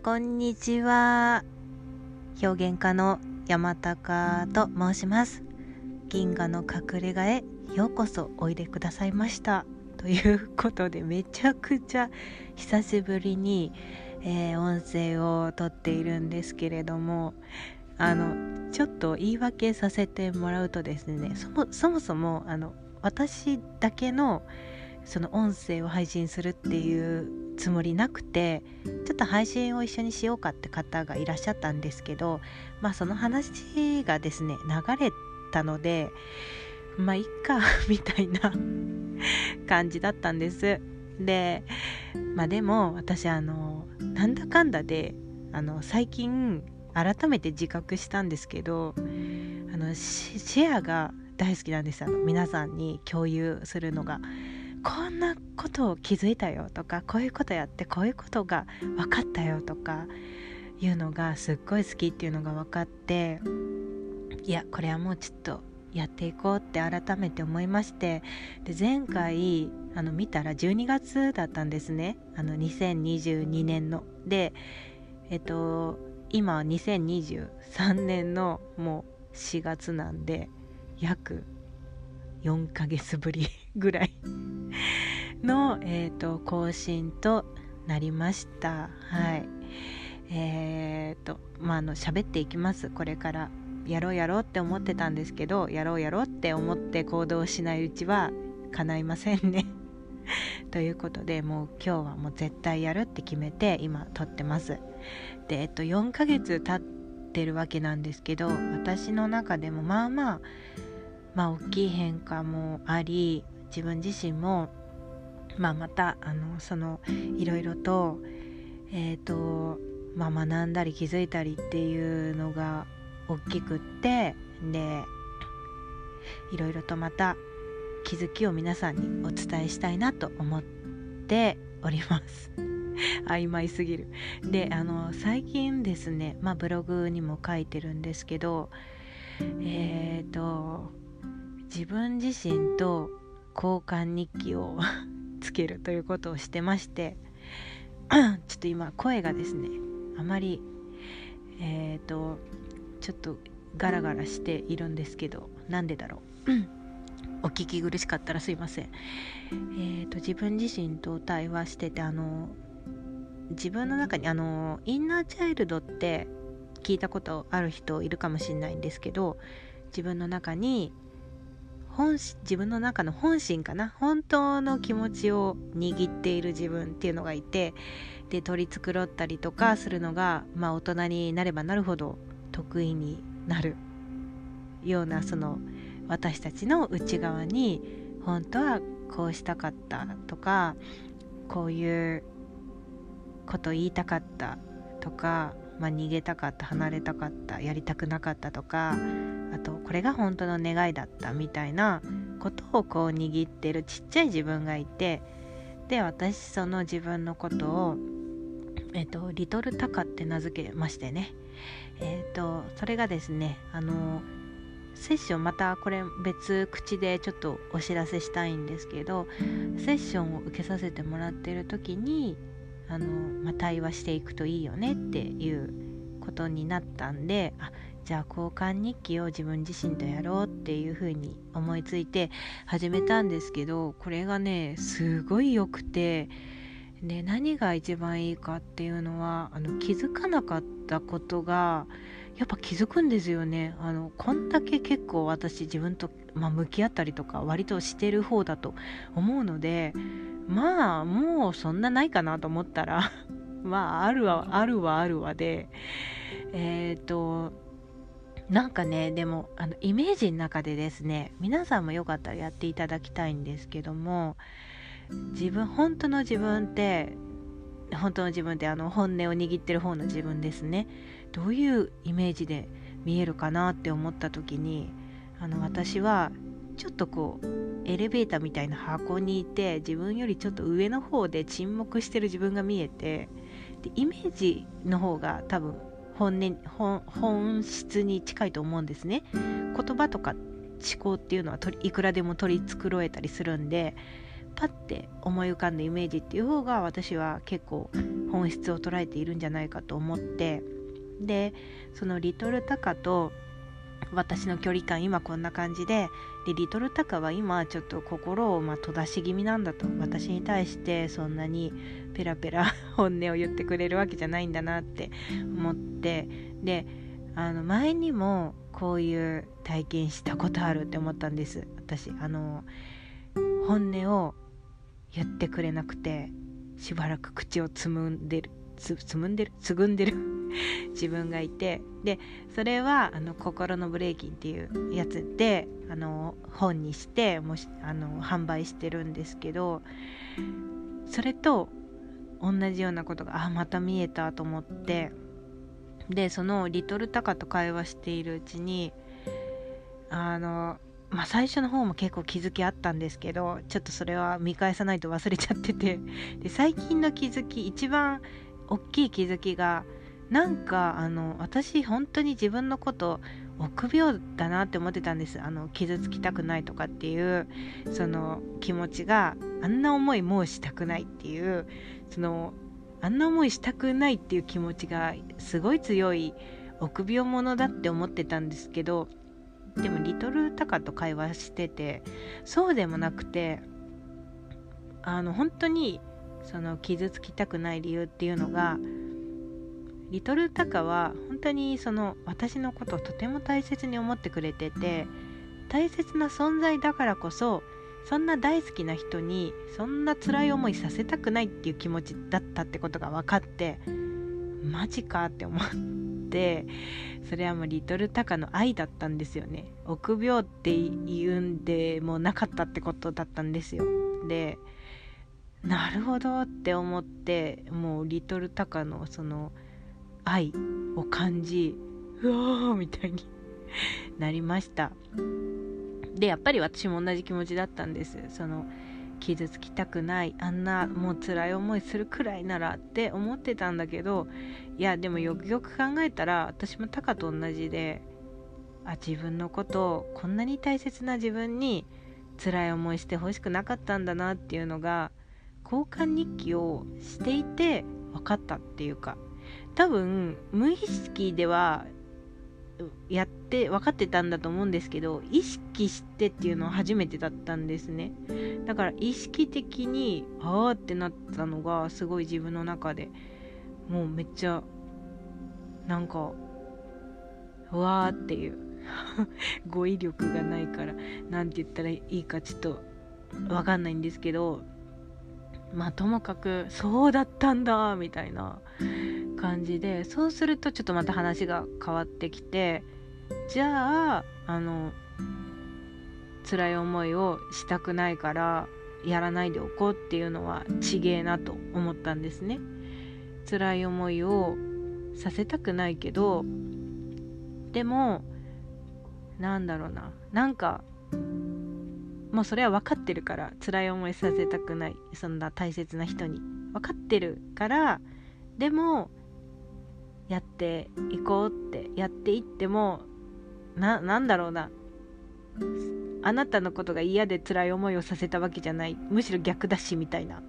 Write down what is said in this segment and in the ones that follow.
ー、こんにちは。表現家の山高と申します。銀河の隠れ家へようこそおいでくださいました。ということでめちゃくちゃ久しぶりに、えー、音声を撮っているんですけれどもあのちょっと言い訳させてもらうとですねそもそもそもあの私だけのその音声を配信するっていうつもりなくてちょっと配信を一緒にしようかって方がいらっしゃったんですけどまあその話がですね流れたのでまあいっか みたいな 感じだったんですでまあでも私あのなんだかんだであの最近改めて自覚したんですけどあのシェアが大好きなんですあの皆さんに共有するのが。こんなことを気づいたよとかこういうことやってこういうことが分かったよとかいうのがすっごい好きっていうのが分かっていやこれはもうちょっとやっていこうって改めて思いましてで前回あの見たら12月だったんですね。あの2022年の。でえっと今は2023年のもう4月なんで約4ヶ月ぶり。ぐらい。の、えーと、更新となりました。はい。えーとまああの喋っていきます。これから。やろうやろうって思ってたんですけどやろうやろうって思って行動しないうちは叶いませんね。ということでもう今日はもう絶対やるって決めて今撮ってます。でえっと4ヶ月経ってるわけなんですけど私の中でもまあまあまあ大きい変化もあり自分自身も、まあ、またあのそのいろいろと,、えーとまあ、学んだり気づいたりっていうのが大きくってでいろいろとまた気づきを皆さんにお伝えしたいなと思っております。曖昧すぎる。であの最近ですね、まあ、ブログにも書いてるんですけどえっ、ー、と自分自身と交換日記を つけるということをしてまして ちょっと今声がですねあまりえっ、ー、とちょっとガラガラしているんですけどなんでだろう。お聞き苦しかったらすいません。えっ、ー、と自分自身と対話しててあの自分の中にあのインナーチャイルドって聞いたことある人いるかもしれないんですけど自分の中に本自分の中の本心かな。本当の気持ちを握っている自分っていうのがいてで取り繕ったりとかするのが、まあ、大人になればなるほど得意になる。ようなその私たちの内側に本当はこうしたかったとかこういうこと言いたかったとかまあ、逃げたかった離れたかったやりたくなかったとかあとこれが本当の願いだったみたいなことをこう握ってるちっちゃい自分がいてで私その自分のことを、えっと、リトルタカって名付けましてね。えっとそれがですねあのセッションまたこれ別口でちょっとお知らせしたいんですけどセッションを受けさせてもらってる時にあの、まあ、対話していくといいよねっていうことになったんであじゃあ交換日記を自分自身とやろうっていうふうに思いついて始めたんですけどこれがねすごい良くてで何が一番いいかっていうのはあの気づかなかったことがやっぱ気づくんですよね。あのこんだけ結構私自分と、まあ、向き合ったりとか割としてる方だと思うのでまあもうそんなないかなと思ったら まああるはあるはあるわでえっ、ー、となんかねでもあのイメージの中でですね皆さんもよかったらやっていただきたいんですけども自分本当の自分って本当の自分ってあの本音を握ってる方の自分ですね。どういうイメージで見えるかなって思った時にあの私はちょっとこうエレベーターみたいな箱にいて自分よりちょっと上の方で沈黙してる自分が見えてでイメージの方が多分本音本質に近いと思うんですね。言葉とか思考っていうのはといくらでも取り繕えたりするんでパッて思い浮かんだイメージっていう方が私は結構本質を捉えているんじゃないかと思ってでそのリトルタカと私の距離感今こんな感じででリトルタカは今ちょっと心をまあ閉ざし気味なんだと。私に対してそんなにペラペラ本音を言ってくれるわけじゃないんだなって思って。であの前にもこういう体験したことあるって思ったんです。私あの本音を言ってくれなくてしばらく口をつむんでるつつむんでるつぐんでる。自分がいてでそれはあの心のブレーキンっていうやつであの本にしてもしあの販売してるんですけどそれと同じようなことがあまた見えたと思ってでそのリトルタカと会話しているうちにあのまあ最初の方も結構気づきあったんですけどちょっとそれは見返さないと忘れちゃっててで最近の気づき一番大きい気づきがなんかあの私本当に自分のこと臆病だなって思ってたんです。あの傷つきたくないとかっていうその気持ちがあんな思いもうしたくないっていうそのあんな思いしたくないっていう気持ちがすごい強い臆病者だって思ってたんですけどでもリトルタカと会話しててそうでもなくてあの本当にその傷つきたくない理由っていうのがリトルタカは本当にその私のことをとても大切に思ってくれてて大切な存在だからこそそんな大好きな人にそんな辛い思いさせたくないっていう気持ちだったってことが分かってマジかって思ってそれはもうリトルタカの愛だったんですよね。臆病って言うんでもなかったってことだったんですよ。でなるほどって思ってもうリトルタカのその愛を感じうわーみたいになりました。でやっぱり私も同じ気持ちだったんです。その傷つきたくないあんなもう辛い思いするくらいならって思ってたんだけどいやでもよくよく考えたら私もタカと同じであ自分のことをこんなに大切な自分に辛い思いしてほしくなかったんだなっていうのが交換日記をしていて分かったっていうか多分無意識ではやって分かってたんだと思うんですけど意識してっていうのは初めてだったんですね。だから意識的にああってなったのがすごい自分の中でもうめっちゃなんかうわーっていう 語彙力がないから何て言ったらいいかちょっと分かんないんですけどまあともかくそうだったんだみたいな感じでそうするとちょっとまた話が変わってきてじゃああの辛い思いをしたくないからやらないでおこうっていうのはちげえなと思ったんですね。辛い思いをさせたくないけどでもなんだろうな。なんかもうそれは分かってるから辛い思いさせたくない。そんな大切な人に。分かってるからでもやっていこうってやっていってもななんだろうな。あなたのことが嫌で辛い思いをさせたわけじゃない。むしろ逆だしみたいな。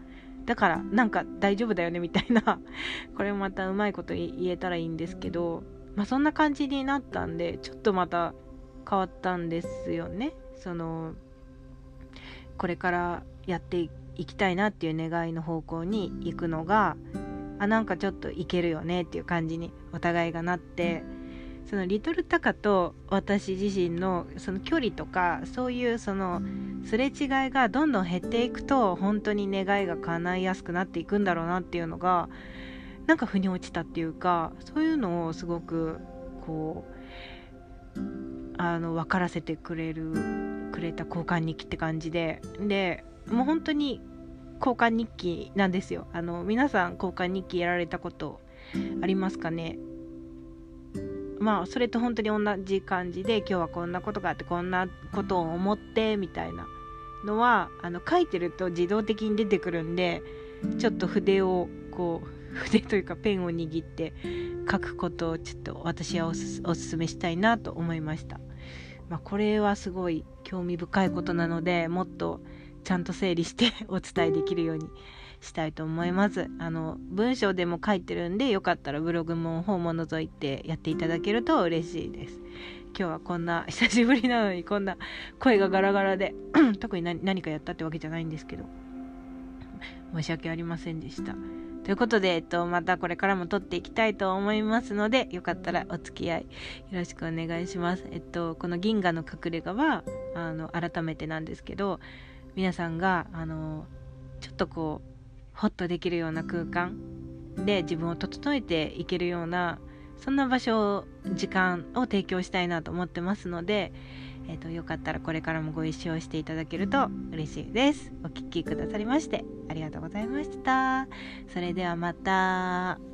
だからなんか大丈夫だよねみたいな。これもまたうまいこと言えたらいいんですけどまあそんな感じになったんでちょっとまた変わったんですよね。そのこれからやっていきたいなっていう願いの方向に行くのがあなんかちょっといけるよねっていう感じにお互いがなってそのリトルタカと私自身のその距離とかそういうそのすれ違いがどんどん減っていくと本当に願いが叶いやすくなっていくんだろうなっていうのがなんか腑に落ちたっていうかそういうのをすごくこうあの分からせてくれるくれた交換日記って感じで。でもう本当に交換日記なんですよあの皆さん交換日記やられたことありますかね？まあそれと本当に同じ感じで今日はこんなことがあってこんなことを思ってみたいなのはあの書いてると自動的に出てくるんでちょっと筆をこう 筆というかペンを握って書くことをちょっと私はおすすめしたいなと思いました。まあ、これはすごい興味深いことなのでもっとちゃんと整理して お伝えできるようにしたいと思います。あの文章でも書いてるんでよかったらブログも本も覗いてやっていただけると嬉しいです。今日はこんな久しぶりなのにこんな声がガラガラで 特に何かやったってわけじゃないんですけど申し訳ありませんでした。ということで、えっと、またこれからも撮っていきたいと思いますので、よかったらお付き合いよろしくお願いします。えっと、この銀河の隠れ家は、あの、改めてなんですけど、皆さんが、あの、ちょっとこう、ホッとできるような空間で自分を整えていけるような、そんな場所、時間を提供したいなと思ってますので、えーと、よかったらこれからもご一緒していただけると嬉しいです。お聴きくださりましてありがとうございました。それではまた。